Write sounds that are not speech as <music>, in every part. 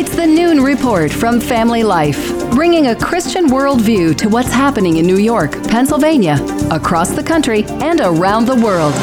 It's the Noon Report from Family Life, bringing a Christian worldview to what's happening in New York, Pennsylvania, across the country, and around the world.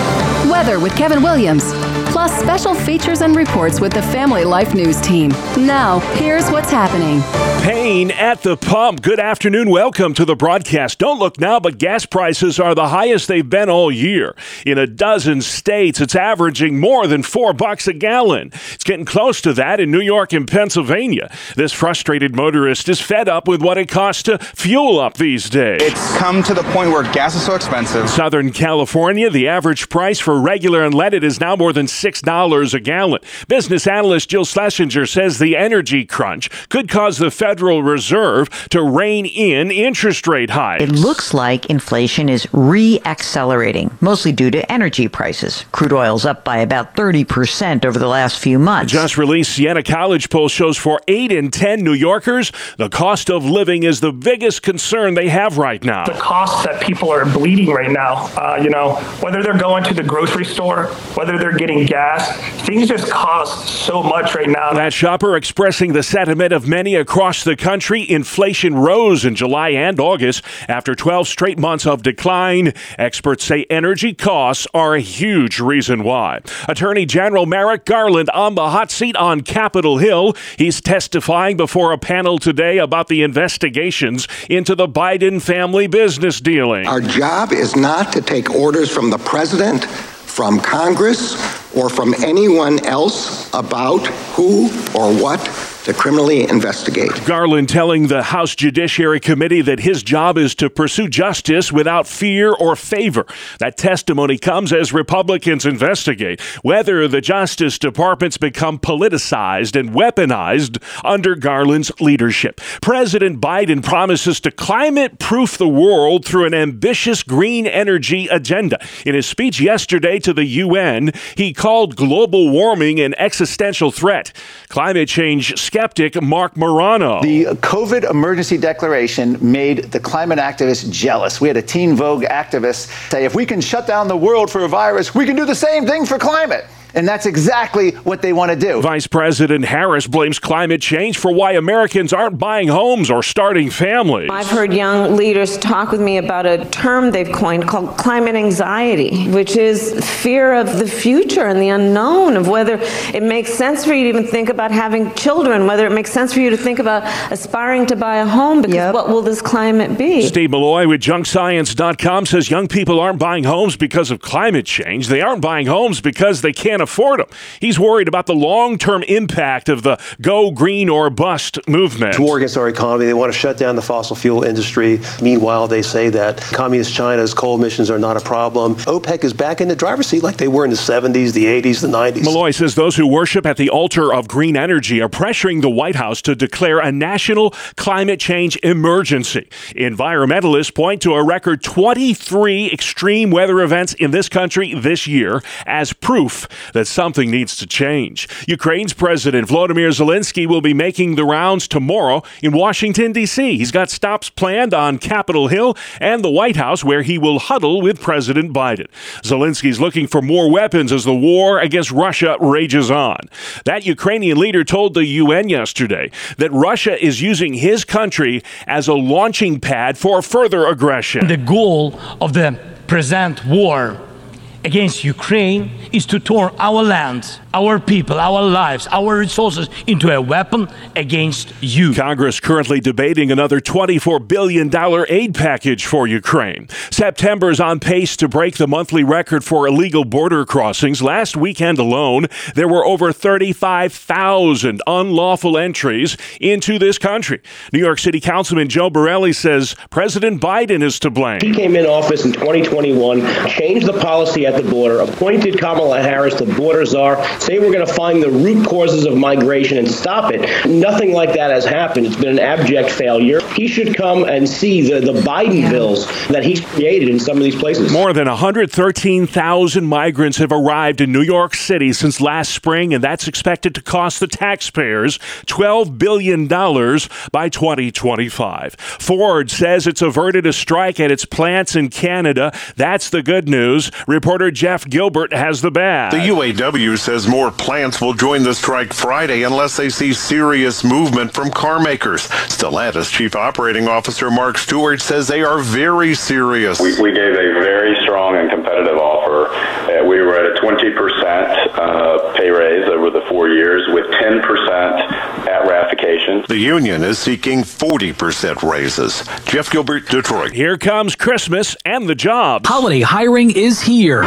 Weather with Kevin Williams, plus special features and reports with the Family Life News team. Now, here's what's happening. Pain at the pump. Good afternoon. Welcome to the broadcast. Don't look now, but gas prices are the highest they've been all year. In a dozen states, it's averaging more than four bucks a gallon. It's getting close to that in New York and Pennsylvania. This frustrated motorist is fed up with what it costs to fuel up these days. It's come to the point where gas is so expensive. Southern California, the average price for regular unleaded is now more than $6 a gallon. Business analyst Jill Schlesinger says the energy crunch could cause the Federal Reserve to rein in interest rate hikes. It looks like inflation is re accelerating, mostly due to energy prices. Crude oil's up by about 30% over the last few months. Just released Siena College poll shows for 8 in 10 New Yorkers, the cost of living is the biggest concern they have right now. The costs that people are bleeding right now, uh, you know, whether they're going to the grocery store, whether they're getting gas, things just cost so much right now. That shopper expressing the sentiment of many across the country. Inflation rose in July and August after 12 straight months of decline. Experts say energy costs are a huge reason why. Attorney General Merrick Garland on the hot seat on Capitol Hill. He's testifying before a panel today about the investigations into the Biden family business dealing. Our job is not to take orders from the president, from Congress, or from anyone else about who or what to criminally investigate. Garland telling the House Judiciary Committee that his job is to pursue justice without fear or favor. That testimony comes as Republicans investigate whether the Justice Department's become politicized and weaponized under Garland's leadership. President Biden promises to climate proof the world through an ambitious green energy agenda. In his speech yesterday to the UN, he called global warming an existential threat. Climate change skeptic Marc Morano. The COVID emergency declaration made the climate activists jealous. We had a Teen Vogue activist say, if we can shut down the world for a virus, we can do the same thing for climate. And that's exactly what they want to do. Vice President Harris blames climate change for why Americans aren't buying homes or starting families. I've heard young leaders talk with me about a term they've coined called climate anxiety, which is fear of the future and the unknown of whether it makes sense for you to even think about having children, whether it makes sense for you to think about aspiring to buy a home because yep. what will this climate be? Steve Milloy with junkscience.com says young people aren't buying homes because of climate change. They aren't buying homes because they can't afford them. He's worried about the long term impact of the go green or bust movement. It's war against our economy. They want to shut down the fossil fuel industry. Meanwhile, they say that communist China's coal emissions are not a problem. OPEC is back in the driver's seat like they were in the 70s, the 80s, the 90s. Milloy says those who worship at the altar of green energy are pressuring the White House to declare a national climate change emergency. Environmentalists point to a record 23 extreme weather events in this country this year as proof that something needs to change. Ukraine's President Volodymyr Zelensky will be making the rounds tomorrow in Washington, D.C. He's got stops planned on Capitol Hill and the White House where he will huddle with President Biden. Zelensky's looking for more weapons as the war against Russia rages on. That Ukrainian leader told the UN yesterday that Russia is using his country as a launching pad for further aggression. The goal of the present war against Ukraine is to turn our land, our people, our lives, our resources into a weapon against you. Congress currently debating another $24 billion aid package for Ukraine. September is on pace to break the monthly record for illegal border crossings. Last weekend alone, there were over 35,000 unlawful entries into this country. New York City Councilman Joe Borelli says President Biden is to blame. He came in office in 2021, changed the policy at the border, appointed Kamala Harris the border czar, say we're going to find the root causes of migration and stop it. Nothing like that has happened. It's been an abject failure. He should come and see the, the Biden bills that he's created in some of these places. More than 113,000 migrants have arrived in New York City since last spring, and that's expected to cost the taxpayers $12 billion by 2025. Ford says it's averted a strike at its plants in Canada. That's the good news. Reporter reporter Jeff Gilbert has the bad. The UAW says more plants will join the strike Friday unless they see serious movement from car makers. Stellantis Chief Operating Officer Mark Stewart says they are very serious. We, we gave a very strong and competitive offer. Uh, we were at a 20% uh, pay raise over the four years with 10% at ratification. The union is seeking 40% raises. Jeff Gilbert, Detroit. Here comes Christmas and the jobs. Holiday hiring is here.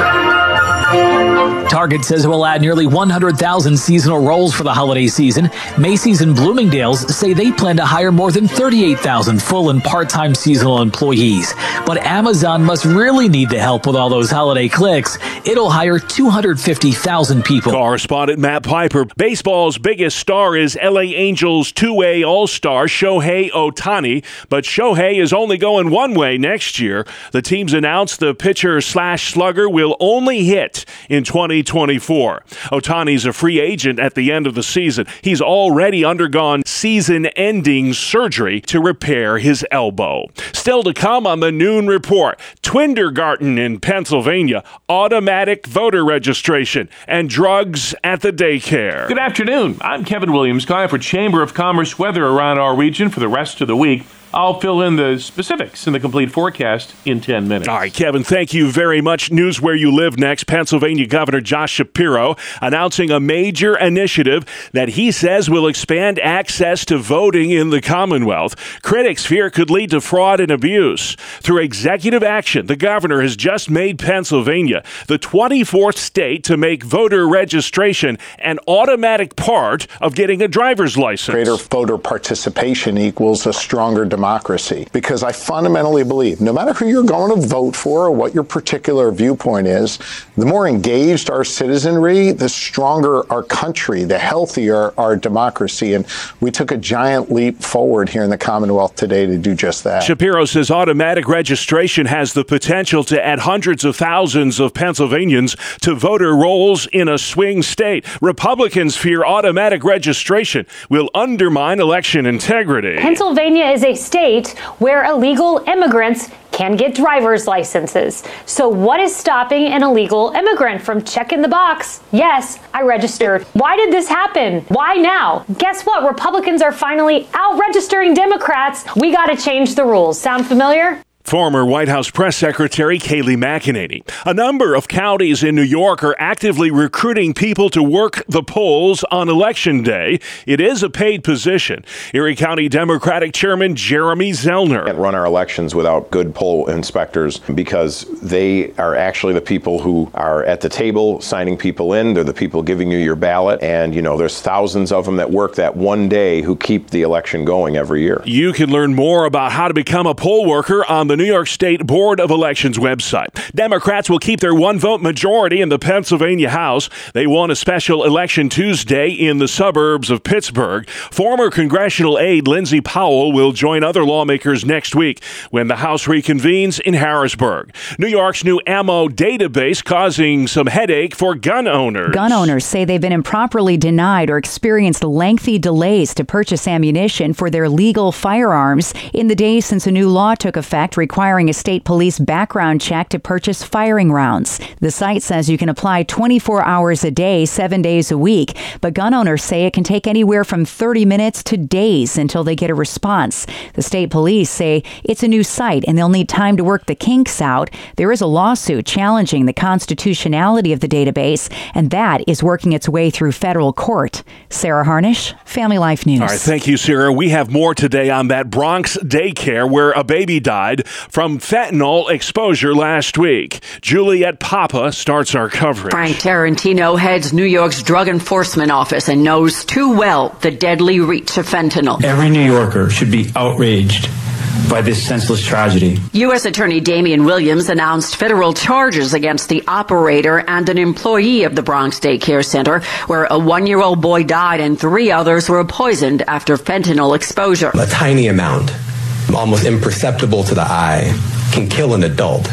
Target says it will add nearly 100,000 seasonal roles for the holiday season. Macy's and Bloomingdale's say they plan to hire more than 38,000 full and part time seasonal employees. But Amazon must really need the help with all those holiday clicks. It'll hire 250,000 people. Correspondent Matt Piper. Baseball's biggest star is LA Angels two way All Star Shohei Ohtani, but Shohei is only going one way next year. The team's announced the pitcher slash slugger will only hit in 2024. Ohtani's a free agent at the end of the season. He's already undergone season ending surgery to repair his elbow. Still to come on the noon report Twindergarten in Pennsylvania, automatic voter registration, and drugs at the daycare. Good afternoon. I'm Kevin Williams, calling for Chamber of Commerce weather around our region for the rest of the week. I'll fill in the specifics in the complete forecast in 10 minutes. All right, Kevin, thank you very much. News where you live next. Pennsylvania Governor Josh Shapiro announcing a major initiative that he says will expand access to voting in the Commonwealth. Critics fear could lead to fraud and abuse. Through executive action, the governor has just made Pennsylvania the 24th state to make voter registration an automatic part of getting a driver's license. Greater voter participation equals a stronger democracy because I fundamentally believe no matter who you're going to vote for or what your particular viewpoint is, the more engaged our citizenry, the stronger our country, the healthier our democracy. And we took a giant leap forward here in the Commonwealth today to do just that. Shapiro says automatic registration has the potential to add hundreds of thousands of Pennsylvanians to voter rolls in a swing state. Republicans fear automatic registration will undermine election integrity. Pennsylvania is a state where illegal immigrants can get driver's licenses. So, what is stopping an illegal immigrant from checking the box? Yes, I registered. Why did this happen? Why now? Guess what? Republicans are finally out registering Democrats. We got to change the rules. Sound familiar? Former White House Press Secretary Kayleigh McEnany. A number of counties in New York are actively recruiting people to work the polls on Election Day. It is a paid position. Erie County Democratic Chairman Jeremy Zellner. Can't run our elections without good poll inspectors because they are actually the people who are at the table signing people in. They're the people giving you your ballot. And, you know, there's thousands of them that work that one day who keep the election going every year. You can learn more about how to become a poll worker on the New York State Board of Elections website. Democrats will keep their one vote majority in the Pennsylvania House. They won a special election Tuesday in the suburbs of Pittsburgh. Former congressional aide Lindsey Powell will join other lawmakers next week when the House reconvenes in Harrisburg. New York's new ammo database causing some headache for gun owners. Gun owners say they've been improperly denied or experienced lengthy delays to purchase ammunition for their legal firearms in the days since a new law took effect requiring a state police background check to purchase firing rounds. The site says you can apply 24 hours a day, seven days a week, but gun owners say it can take anywhere from 30 minutes to days until they get a response. The state police say it's a new site and they'll need time to work the kinks out. There is a lawsuit challenging the constitutionality of the database, and that is working its way through federal court. Sarah Harnish, Family Life News. All right, thank you, Sarah. We have more today on that Bronx daycare where a baby died from fentanyl exposure last week. Juliet Papa starts our coverage. Frank Tarantino heads New York's Drug Enforcement Office and knows too well the deadly reach of fentanyl. Every New Yorker should be outraged by this senseless tragedy. U.S. Attorney Damian Williams announced federal charges against the operator and an employee of the Bronx Daycare Center, where a one year old boy died and three others were poisoned after fentanyl exposure. A tiny amount, almost imperceptible to the eye, can kill an adult.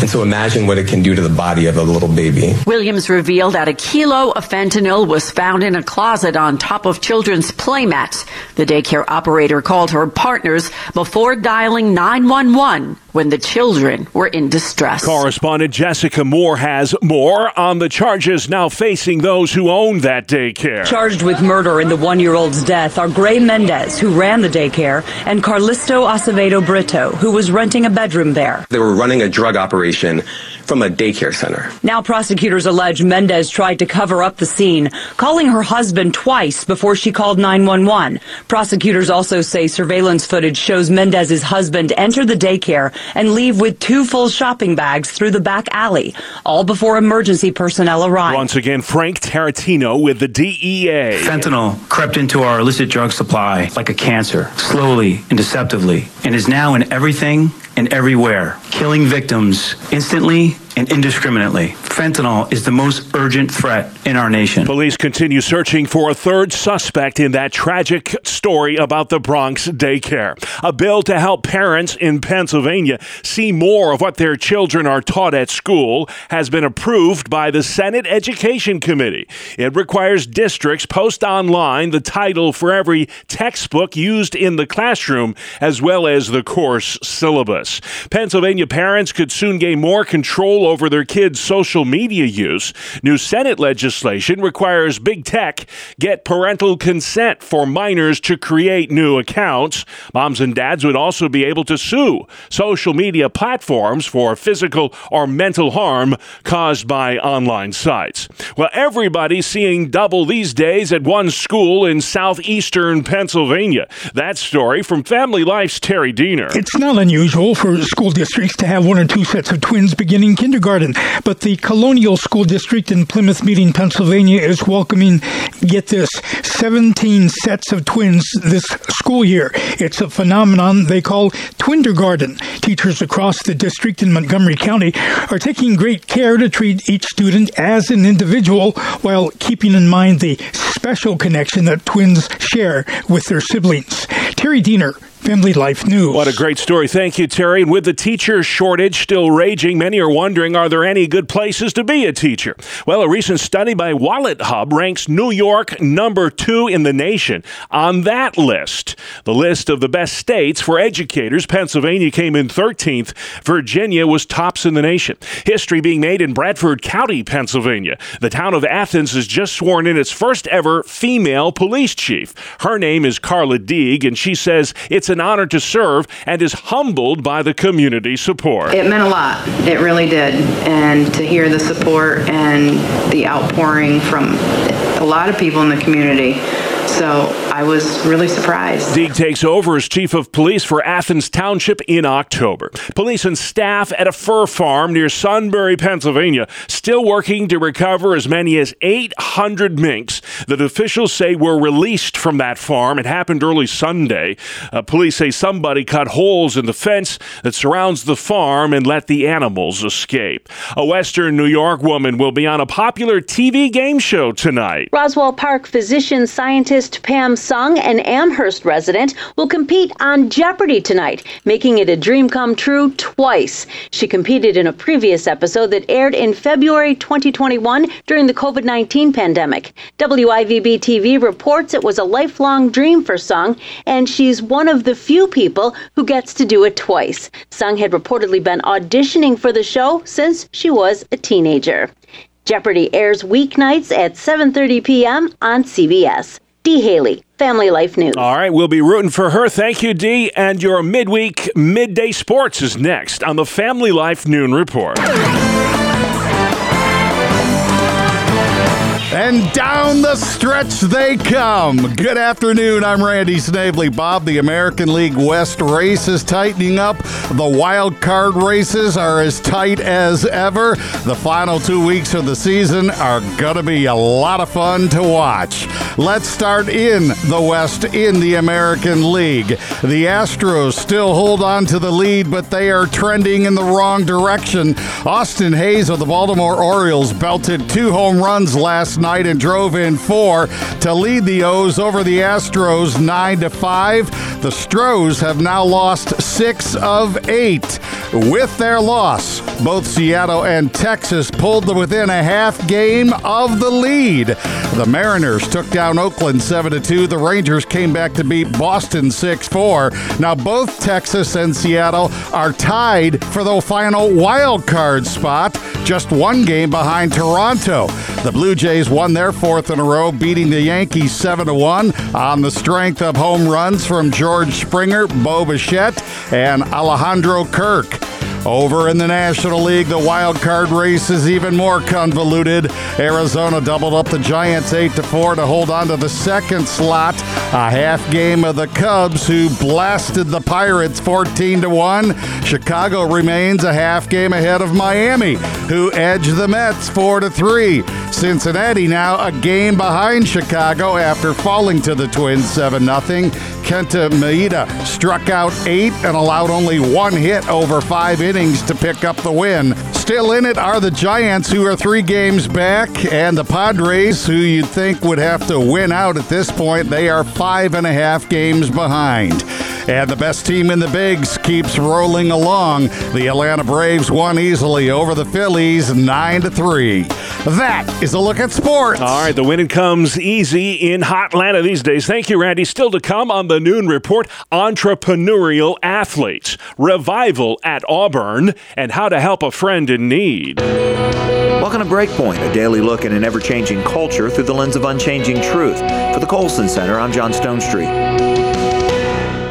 And so imagine what it can do to the body of a little baby. Williams revealed that a kilo of fentanyl was found in a closet on top of children's playmats. The daycare operator called her partners before dialing 911 when the children were in distress. Correspondent Jessica Moore has more on the charges now facing those who own that daycare. Charged with murder in the one year old's death are Grei Mendez, who ran the daycare, and Carlisto Acevedo Brito, who was renting a bedroom there. They were running a drug operation from a daycare center. Now prosecutors allege Mendez tried to cover up the scene, calling her husband twice before she called 911. Prosecutors also say surveillance footage shows Mendez's husband enter the daycare and leave with two full shopping bags through the back alley, all before emergency personnel arrive. Once again, Frank Tarantino with the DEA. Fentanyl crept into our illicit drug supply like a cancer, slowly and deceptively, and is now in everything and everywhere, killing victims instantly and indiscriminately. Fentanyl is the most urgent threat in our nation. Police continue searching for a third suspect in that tragic story about the Bronx daycare. A bill to help parents in Pennsylvania see more of what their children are taught at school has been approved by the Senate Education Committee. It requires districts post online the title for every textbook used in the classroom as well as the course syllabus. Pennsylvania parents could soon gain more control over their kids' social media use. New Senate legislation requires big tech get parental consent for minors to create new accounts. Moms and dads would also be able to sue social media platforms for physical or mental harm caused by online sites. Well, everybody's seeing double these days at one school in southeastern Pennsylvania. That story from Family Life's Terry Diener. It's not unusual for school districts to have one or two sets of twins beginning kindergarten, but the Colonial School District in Plymouth Meeting, Pennsylvania is welcoming, get this, 17 sets of twins this school year. It's a phenomenon they call Twindergarten. Teachers across the district in Montgomery County are taking great care to treat each student as an individual while keeping in mind the special connection that twins share with their siblings. Terry Diener, Family Life News. What a great story. Thank you, Terry. And with the teacher shortage still raging, many are wondering are there any good places to be a teacher? Well, a recent study by Wallet Hub ranks New York number two in the nation on that list. The list of the best states for educators, Pennsylvania came in 13th. Virginia was tops in the nation. History being made in Bradford County, Pennsylvania. The town of Athens has just sworn in its first ever female police chief. Her name is Carla Deeg, and she says it's an honor to serve and is humbled by the community support. It meant a lot. It really did. And to hear the support and the outpouring from a lot of people in the community. So I was really surprised. Deeg takes over as chief of police for Athens Township in October. Police and staff at a fur farm near Sunbury, Pennsylvania, still working to recover as many as 800 minks that officials say were released from that farm. It happened early Sunday. Uh, police say somebody cut holes in the fence that surrounds the farm and let the animals escape. A Western New York woman will be on a popular TV game show tonight. Roswell Park physician scientist Pam Sung, an Amherst resident, will compete on Jeopardy tonight, making it a dream come true twice. She competed in a previous episode that aired in February 2021 during the COVID 19 pandemic. WIVB TV reports it was a lifelong dream for Sung, and she's one of the few people who gets to do it twice. Sung had reportedly been auditioning for the show since she was a teenager. Jeopardy airs weeknights at 7:30 p.m. on CBS. Dee Haley, Family Life News. All right, we'll be rooting for her. Thank you, Dee. And your midweek midday sports is next on the Family Life Noon Report. And down the stretch they come. Good afternoon. I'm Randy Snavely. Bob, the American League West race is tightening up. The wild card races are as tight as ever. The final two weeks of the season are going to be a lot of fun to watch. Let's start in the West in the American League. The Astros still hold on to the lead, but they are trending in the wrong direction. Austin Hays of the Baltimore Orioles belted two home runs last night and drove in four to lead the O's over the Astros 9 to 5. The Stros have now lost 6 of 8. With their loss. Both Seattle and Texas pulled to within a half game of the lead. The Mariners took down Oakland 7 2. The Rangers came back to beat Boston 6 4. Now, both Texas and Seattle are tied for the final wild card spot, just one game behind Toronto. The Blue Jays won their fourth in a row, beating the Yankees 7 1 on the strength of home runs from George Springer, Bo Bichette, and Alejandro Kirk. Over in the National League, the wild card race is even more convoluted. Arizona doubled up the Giants 8 to 4 to hold on to the second slot. A half game of the Cubs who blasted the Pirates 14 to 1. Chicago remains a half game ahead of Miami who edged the Mets 4 to 3. Cincinnati now a game behind Chicago after falling to the Twins 7 0. Kenta Maeda struck out 8 and allowed only one hit over 5 innings to pick up the win. Still in it are the Giants, who are three games back, and the Padres, who you'd think would have to win out at this point. They are five and a half games behind. And the best team in the Bigs keeps rolling along. The Atlanta Braves won easily over the Phillies 9 to 3. That is a look at sports. All right, the winning comes easy in Hot Atlanta these days. Thank you, Randy. Still to come on the noon report entrepreneurial athletes, revival at Auburn, and how to help a friend in need. Welcome to Breakpoint, a daily look at an ever changing culture through the lens of unchanging truth. For the Colson Center, I'm John Stonestreet.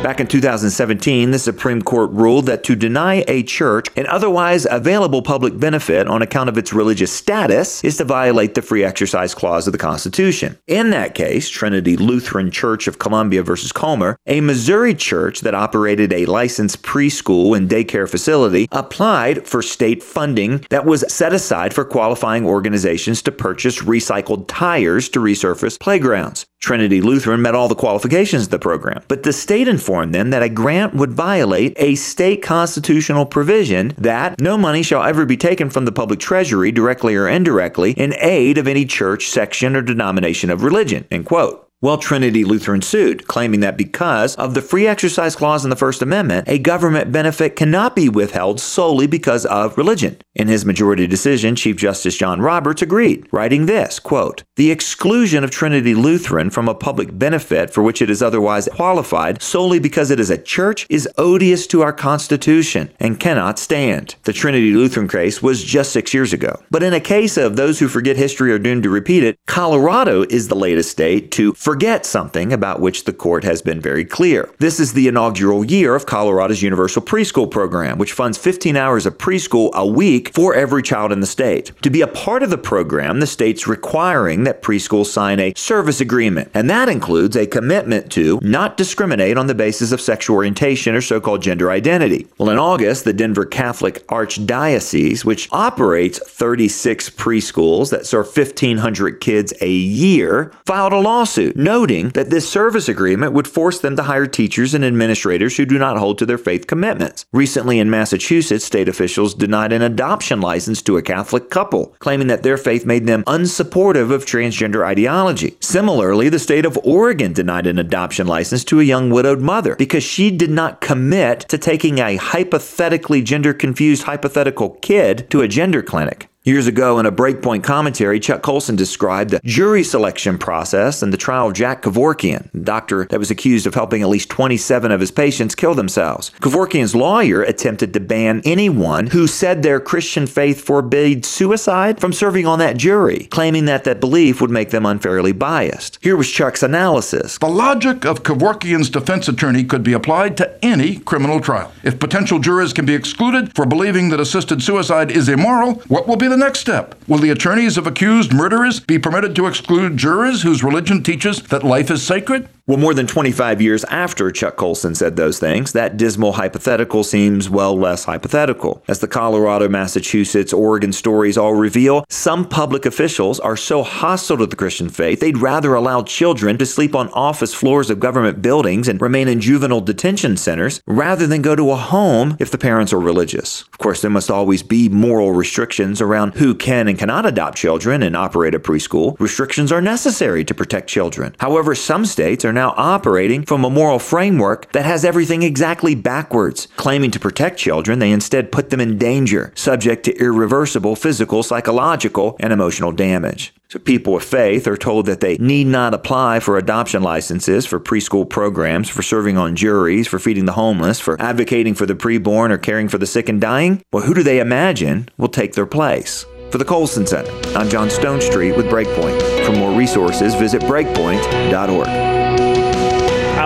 Back in 2017, the Supreme Court ruled that to deny a church an otherwise available public benefit on account of its religious status is to violate the free exercise clause of the Constitution. In that case, Trinity Lutheran Church of Columbia versus Comer, a Missouri church that operated a licensed preschool and daycare facility, applied for state funding that was set aside for qualifying organizations to purchase recycled tires to resurface playgrounds. Trinity Lutheran met all the qualifications of the program, but the state informed them that a grant would violate a state constitutional provision that no money shall ever be taken from the public treasury, directly or indirectly, in aid of any church, section, or denomination of religion. End quote. Well, Trinity Lutheran sued, claiming that because of the free exercise clause in the First Amendment, a government benefit cannot be withheld solely because of religion. In his majority decision, Chief Justice John Roberts agreed, writing this, quote, "The exclusion of Trinity Lutheran from a public benefit for which it is otherwise qualified solely because it is a church is odious to our Constitution and cannot stand." The Trinity Lutheran case was just 6 years ago. But in a case of those who forget history are doomed to repeat it, Colorado is the latest state to forget something about which the court has been very clear. This is the inaugural year of Colorado's Universal Preschool Program, which funds 15 hours of preschool a week for every child in the state. To be a part of the program, the state's requiring that preschools sign a service agreement, and that includes a commitment to not discriminate on the basis of sexual orientation or so called gender identity. Well, in August, the Denver Catholic Archdiocese, which operates 36 preschools that serve 1,500 kids a year, filed a lawsuit noting that this service agreement would force them to hire teachers and administrators who do not hold to their faith commitments. Recently in Massachusetts, state officials denied an adoption license to a Catholic couple, claiming that their faith made them unsupportive of transgender ideology. Similarly, the state of Oregon denied an adoption license to a young widowed mother because she did not commit to taking a hypothetically gender confused hypothetical kid to a gender clinic. Years ago, in a Breakpoint commentary, Chuck Colson described the jury selection process and the trial of Jack Kevorkian, a doctor that was accused of helping at least 27 of his patients kill themselves. Kevorkian's lawyer attempted to ban anyone who said their Christian faith forbade suicide from serving on that jury, claiming that that belief would make them unfairly biased. Here was Chuck's analysis. The logic of Kevorkian's defense attorney could be applied to any criminal trial. If potential jurors can be excluded for believing that assisted suicide is immoral, what will be the next step? Will the attorneys of accused murderers be permitted to exclude jurors whose religion teaches that life is sacred? Well, more than 25 years after Chuck Colson said those things, that dismal hypothetical seems well less hypothetical. As the Colorado, Massachusetts, Oregon stories all reveal, some public officials are so hostile to the Christian faith they'd rather allow children to sleep on office floors of government buildings and remain in juvenile detention centers rather than go to a home if the parents are religious. Of course, there must always be moral restrictions around who can and cannot adopt children and operate a preschool. Restrictions are necessary to protect children. However, some states are now operating from a moral framework that has everything exactly backwards. Claiming to protect children, they instead put them in danger, subject to irreversible physical, psychological, and emotional damage. So people of faith are told that they need not apply for adoption licenses, for preschool programs, for serving on juries, for feeding the homeless, for advocating for the preborn or caring for the sick and dying. Well, who do they imagine will take their place? For the Colson Center, I'm John Stonestreet with Breakpoint. For more resources, visit breakpoint.org.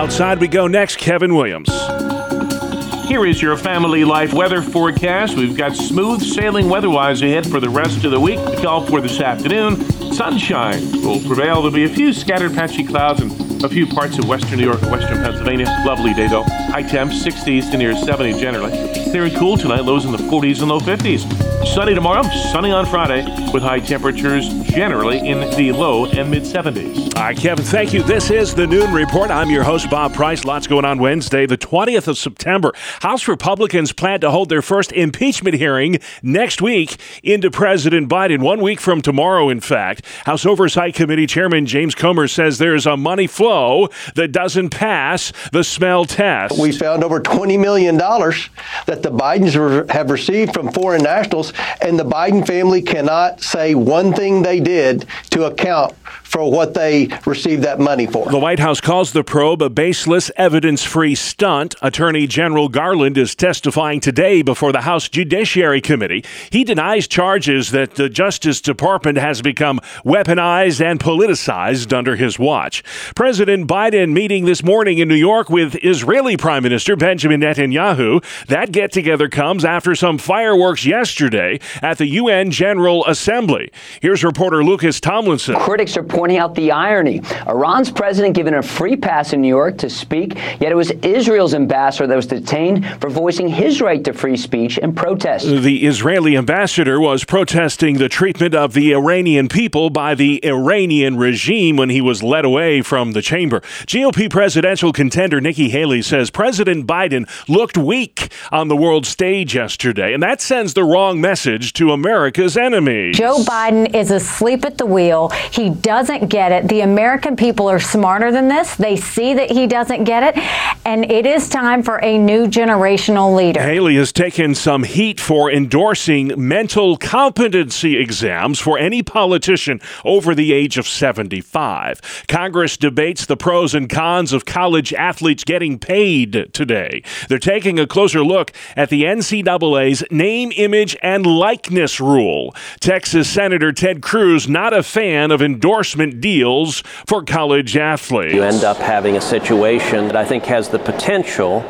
Outside we go next, Kevin Williams. Here is your family life weather forecast. We've got smooth sailing weather-wise ahead for the rest of the week. We call for this afternoon. Sunshine will prevail. There'll be a few scattered patchy clouds and a few parts of western New York and western Pennsylvania. Lovely day though. High temps 60s to near 70 generally. Clear and cool tonight, lows in the 40s and low 50s. Sunny tomorrow, sunny on Friday, with high temperatures generally in the low and mid 70s. All right, Kevin, thank you. This is the Noon Report. I'm your host, Bob Price. Lots going on Wednesday, the 20th of September. House Republicans plan to hold their first impeachment hearing next week into President Biden, one week from tomorrow, in fact. House Oversight Committee Chairman James Comer says there's a money flow that doesn't pass the smell test. We found over $20 million that the Bidens have received from foreign nationals, and the Biden family cannot say one thing they did to account for what they received that money for. The White House calls the probe a baseless, evidence free stunt. Attorney General Garland is testifying today before the House Judiciary Committee. He denies charges that the Justice Department has become weaponized and politicized under his watch. President Biden meeting this morning in New York with Israeli Prime Minister Benjamin Netanyahu. That get together comes after some fireworks yesterday at the UN General Assembly. Here's reporter Lucas Tomlinson. Critics are pointing out the irony. Iran's president given a free pass in New York to speak, yet it was Israel's ambassador that was detained for voicing his right to free speech and protest. The Israeli ambassador was protesting the treatment of the Iranian people by the Iranian regime when he was led away from the chamber. GOP presidential contender Nikki Haley says President Biden looked weak on the world stage yesterday, and that sends the wrong message to America's enemies. Joe Biden is asleep at the wheel. He doesn't get it. The American people are smarter than this. They see that he doesn't get it, and it is time for a new generational leader. Haley has taken some heat for endorsing mental competency exams for any politician over the age of 75. Congress debates the pros and cons of college athletes getting paid today. They're taking a closer look at the NCAA's name, image, and likeness rule. Texas Senator Ted Cruz not a fan of endorsement deals for college athletes. You end up having a situation that I think has the potential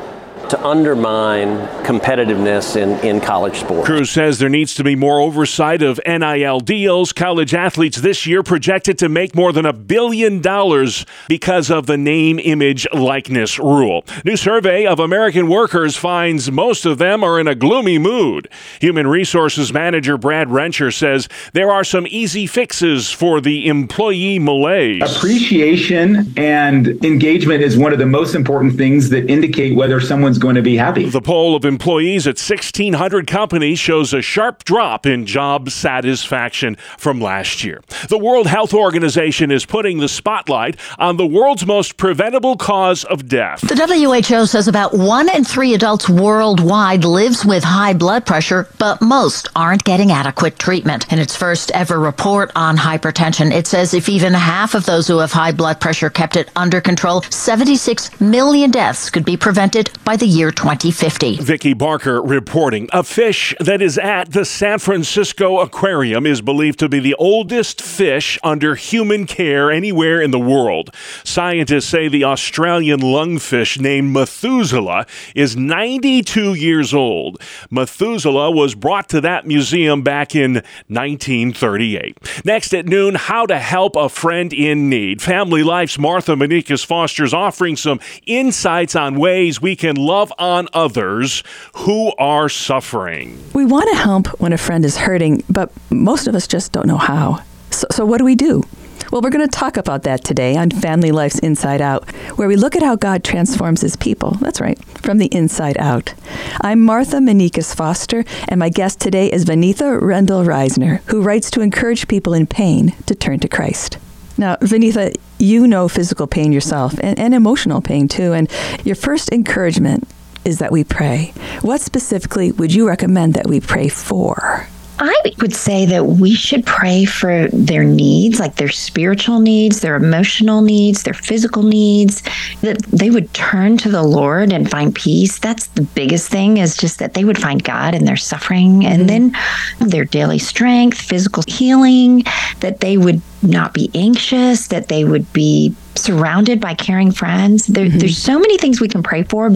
to undermine competitiveness in, in college sports. Cruz says there needs to be more oversight of NIL deals. College athletes this year projected to make more than a billion dollars because of the name, image, likeness rule. New survey of American workers finds most of them are in a gloomy mood. Human Resources Manager Brad Rencher says there are some easy fixes for the employee malaise. Appreciation and engagement is one of the most important things that indicate whether someone's going to be happy. The poll of employees at 1,600 companies shows a sharp drop in job satisfaction from last year. The World Health Organization is putting the spotlight on the world's most preventable cause of death. The WHO says about one in three adults worldwide lives with high blood pressure, but most aren't getting adequate treatment. In its first ever report on hypertension, it says if even half of those who have high blood pressure kept it under control, 76 million deaths could be prevented by the year 2050. Vicki Barker reporting. A fish that is at the San Francisco Aquarium is believed to be the oldest fish under human care anywhere in the world. Scientists say the Australian lungfish named Methuselah is 92 years old. Methuselah was brought to that museum back in 1938. Next at noon, how to help a friend in need. Family Life's Martha Manikas Foster is offering some insights on ways we can love on others who are suffering. We want to help when a friend is hurting, but most of us just don't know how. So, so what do we do? Well, we're going to talk about that today on Family Life's Inside Out, where we look at how God transforms his people. That's right, from the inside out. I'm Martha Manikas Foster, and my guest today is Vaneetha Rendall Risner, who writes to encourage people in pain to turn to Christ. Now, Vaneetha, you know physical pain yourself and, and emotional pain too. And your first encouragement is that we pray. What specifically would you recommend that we pray for? I would say that we should pray for their needs, like their spiritual needs, their emotional needs, their physical needs, that they would turn to the Lord and find peace. That's the biggest thing is just that they would find God in their suffering and mm-hmm. then their daily strength, physical healing, that they would not be anxious, that they would be surrounded by caring friends. There, mm-hmm. There's so many things we can pray for.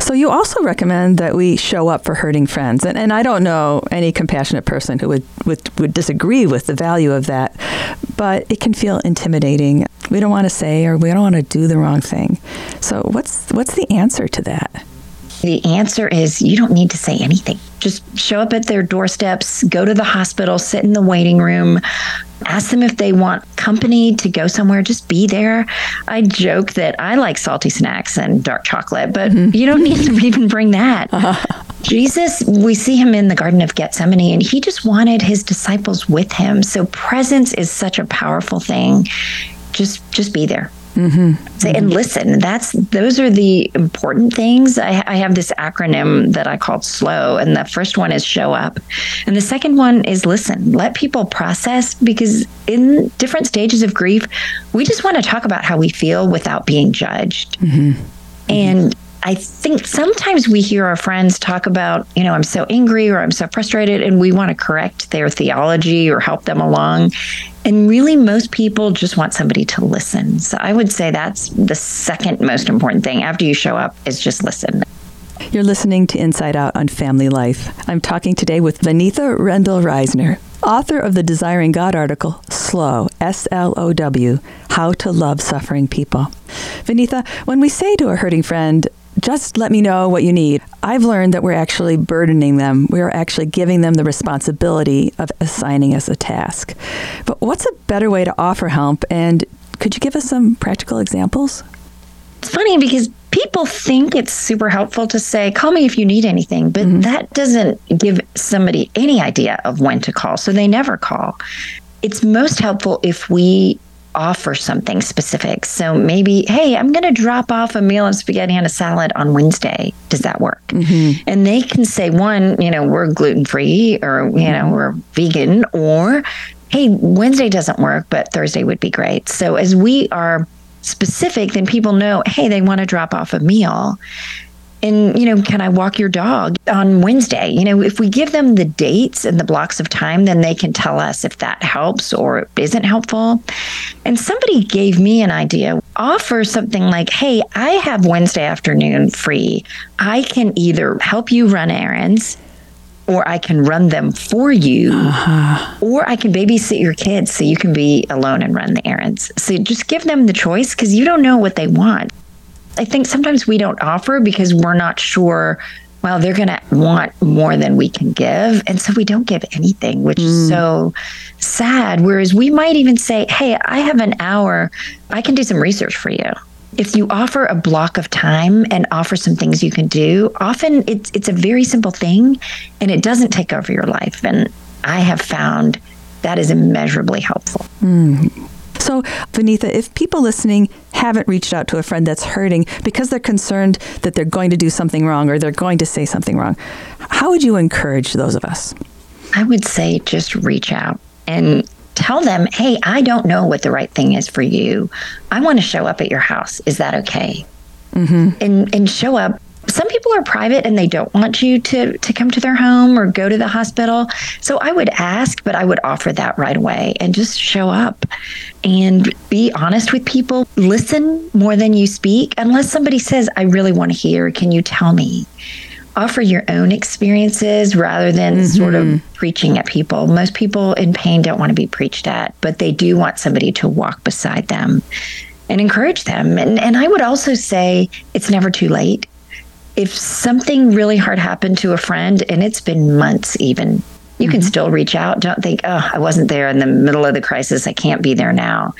So you also recommend that we show up for hurting friends, and, and I don't know any compassionate person who would, would would disagree with the value of that, but it can feel intimidating. We don't want to say or we don't want to do the wrong thing. So what's what's the answer to that? The answer is you don't need to say anything. Just show up at their doorsteps, go to the hospital, sit in the waiting room, ask them if they want company to go somewhere, just be there. I joke that I like salty snacks and dark chocolate, but mm-hmm. you don't need to <laughs> even bring that. Uh-huh. Jesus, we see him in the Garden of Gethsemane, and he just wanted his disciples with him. So presence is such a powerful thing. Just just be there. Mm-hmm. And listen. That's those are the important things. I, I have this acronym that I called SLOW, and the first one is show up, and the second one is listen. Let people process because in different stages of grief, we just want to talk about how we feel without being judged. And I think sometimes we hear our friends talk about, you know, I'm so angry or I'm so frustrated, and we want to correct their theology or help them along. And really, most people just want somebody to listen. So I would say that's the second most important thing after you show up is just listen. You're listening to Inside Out on Family Life. I'm talking today with Vaneetha Rendall Risner, author of the Desiring God article, Slow, S L O W, How to Love Suffering People. Vaneetha, when we say to a hurting friend, just let me know what you need. I've learned that we're actually burdening them. We're actually giving them the responsibility of assigning us a task. But what's a better way to offer help? And could you give us some practical examples? It's funny because people think it's super helpful to say, call me if you need anything, but mm-hmm. that doesn't give somebody any idea of when to call. So they never call. It's most helpful if we offer something specific. So maybe, hey, I'm going to drop off a meal of spaghetti and a salad on Wednesday. Does that work? Mm-hmm. And they can say, one, you know, we're gluten free or, you know, we're vegan, or, hey, Wednesday doesn't work, but Thursday would be great. So as we are specific, then people know, hey, they want to drop off a meal. And, you know, can I walk your dog on Wednesday? You know, if we give them the dates and the blocks of time, then they can tell us if that helps or isn't helpful. And somebody gave me an idea offer something like, hey, I have Wednesday afternoon free. I can either help you run errands or I can run them for you, uh-huh. or I can babysit your kids so you can be alone and run the errands. So just give them the choice because you don't know what they want. I think sometimes we don't offer because we're not sure. Well, they're going to want more than we can give. And so we don't give anything, which is mm. so sad. Whereas we might even say, Hey, I have an hour. I can do some research for you. If you offer a block of time and offer some things you can do, often it's it's a very simple thing and it doesn't take over your life. And I have found that is immeasurably helpful. Mm. So, Vaneetha, if people listening haven't reached out to a friend that's hurting because they're concerned that they're going to do something wrong or they're going to say something wrong, how would you encourage those of us? I would say just reach out and tell them, hey, I don't know what the right thing is for you. I want to show up at your house. Is that okay? Mm-hmm. And and show up. Some people are private and they don't want you to to come to their home or go to the hospital. So I would ask, but I would offer that right away and just show up and be honest with people. Listen more than you speak. Unless somebody says, I really want to hear, can you tell me? offer your own experiences rather than mm-hmm. sort of preaching at people. Most people in pain don't want to be preached at, but they do want somebody to walk beside them and encourage them. And, and I would also say it's never too late. If something really hard happened to a friend and it's been months, even, you can mm-hmm. still reach out. Don't think, oh, I wasn't there in the middle of the crisis. I can't be there now.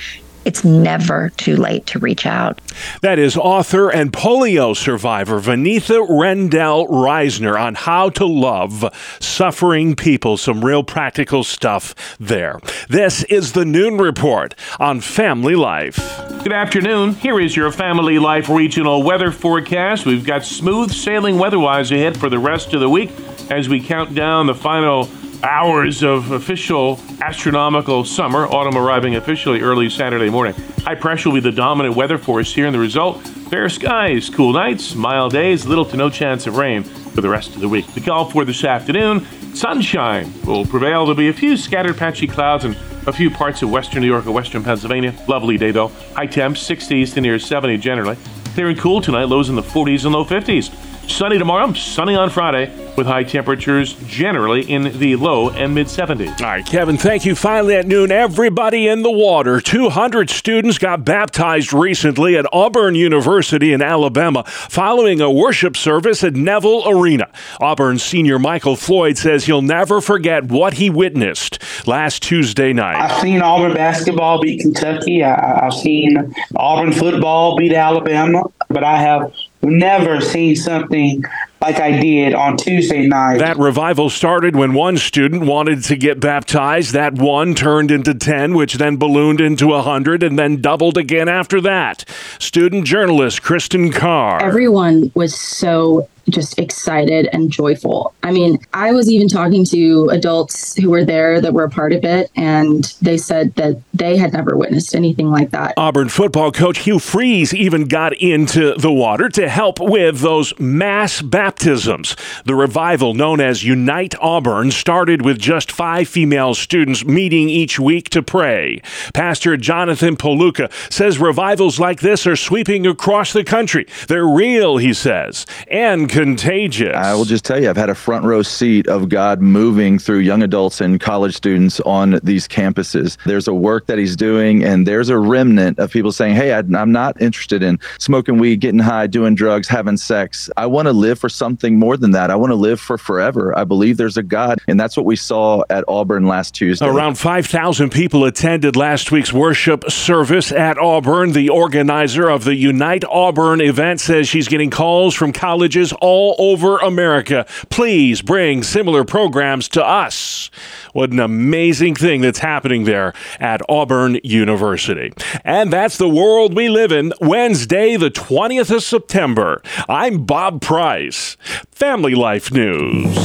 It's never too late to reach out. That is author and polio survivor Vaneetha Rendall Risner on how to love suffering people. Some real practical stuff there. This is the Noon Report on Family Life. Good afternoon. Here is your Family Life regional weather forecast. We've got smooth sailing weather-wise ahead for the rest of the week as we count down the final hours of official astronomical summer, autumn arriving officially early Saturday morning. High pressure will be the dominant weather force here, and the result fair skies, cool nights, mild days, little to no chance of rain for the rest of the week. The call for this afternoon sunshine will prevail. There'll be a few scattered patchy clouds and a few parts of western New York and western Pennsylvania. Lovely day though. High temps 60s to near 70 generally. Clear and cool tonight, lows in the 40s and low 50s. Sunny tomorrow, sunny on Friday, with high temperatures generally in the low and mid 70s. All right, Kevin, thank you. Finally at noon, everybody in the water. 200 students got baptized recently at Auburn University in Alabama following a worship service at Neville Arena. Auburn senior Michael Floyd says he'll never forget what he witnessed last Tuesday night. I've seen Auburn basketball beat Kentucky, I, I've seen Auburn football beat Alabama, but I have never seen something like I did on Tuesday night. That revival started when one student wanted to get baptized. That one turned into 10, which then ballooned into 100 and then doubled again after that. Student journalist Kristen Carr. Everyone was so just excited and joyful. I mean, I was even talking to adults who were there that were a part of it, and they said that they had never witnessed anything like that. Auburn football coach Hugh Freeze even got into the water to help with those mass baptisms. The revival, known as Unite Auburn, started with just five female students meeting each week to pray. Pastor Jonathan Pokluda says revivals like this are sweeping across the country. They're real, he says, and contagious. I will just tell you, I've had a front row seat of God moving through young adults and college students on these campuses. There's a work that He's doing, and there's a remnant of people saying, Hey, I, am not interested in smoking weed, getting high, doing drugs, having sex. I want to live for something more than that. I want to live for forever. I believe there's a God. And that's what we saw at Auburn last Tuesday. Around 5,000 people attended last week's worship service at Auburn. The organizer of the Unite Auburn event says she's getting calls from colleges all over America. Please bring similar programs to us. What an amazing thing that's happening there at Auburn University. And that's the world we live in. Wednesday, the 20th of September. I'm Bob Price. Family Life News.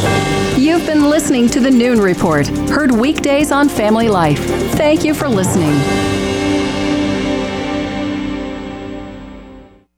You've been listening to the Noon Report, heard weekdays on Family Life. Thank you for listening.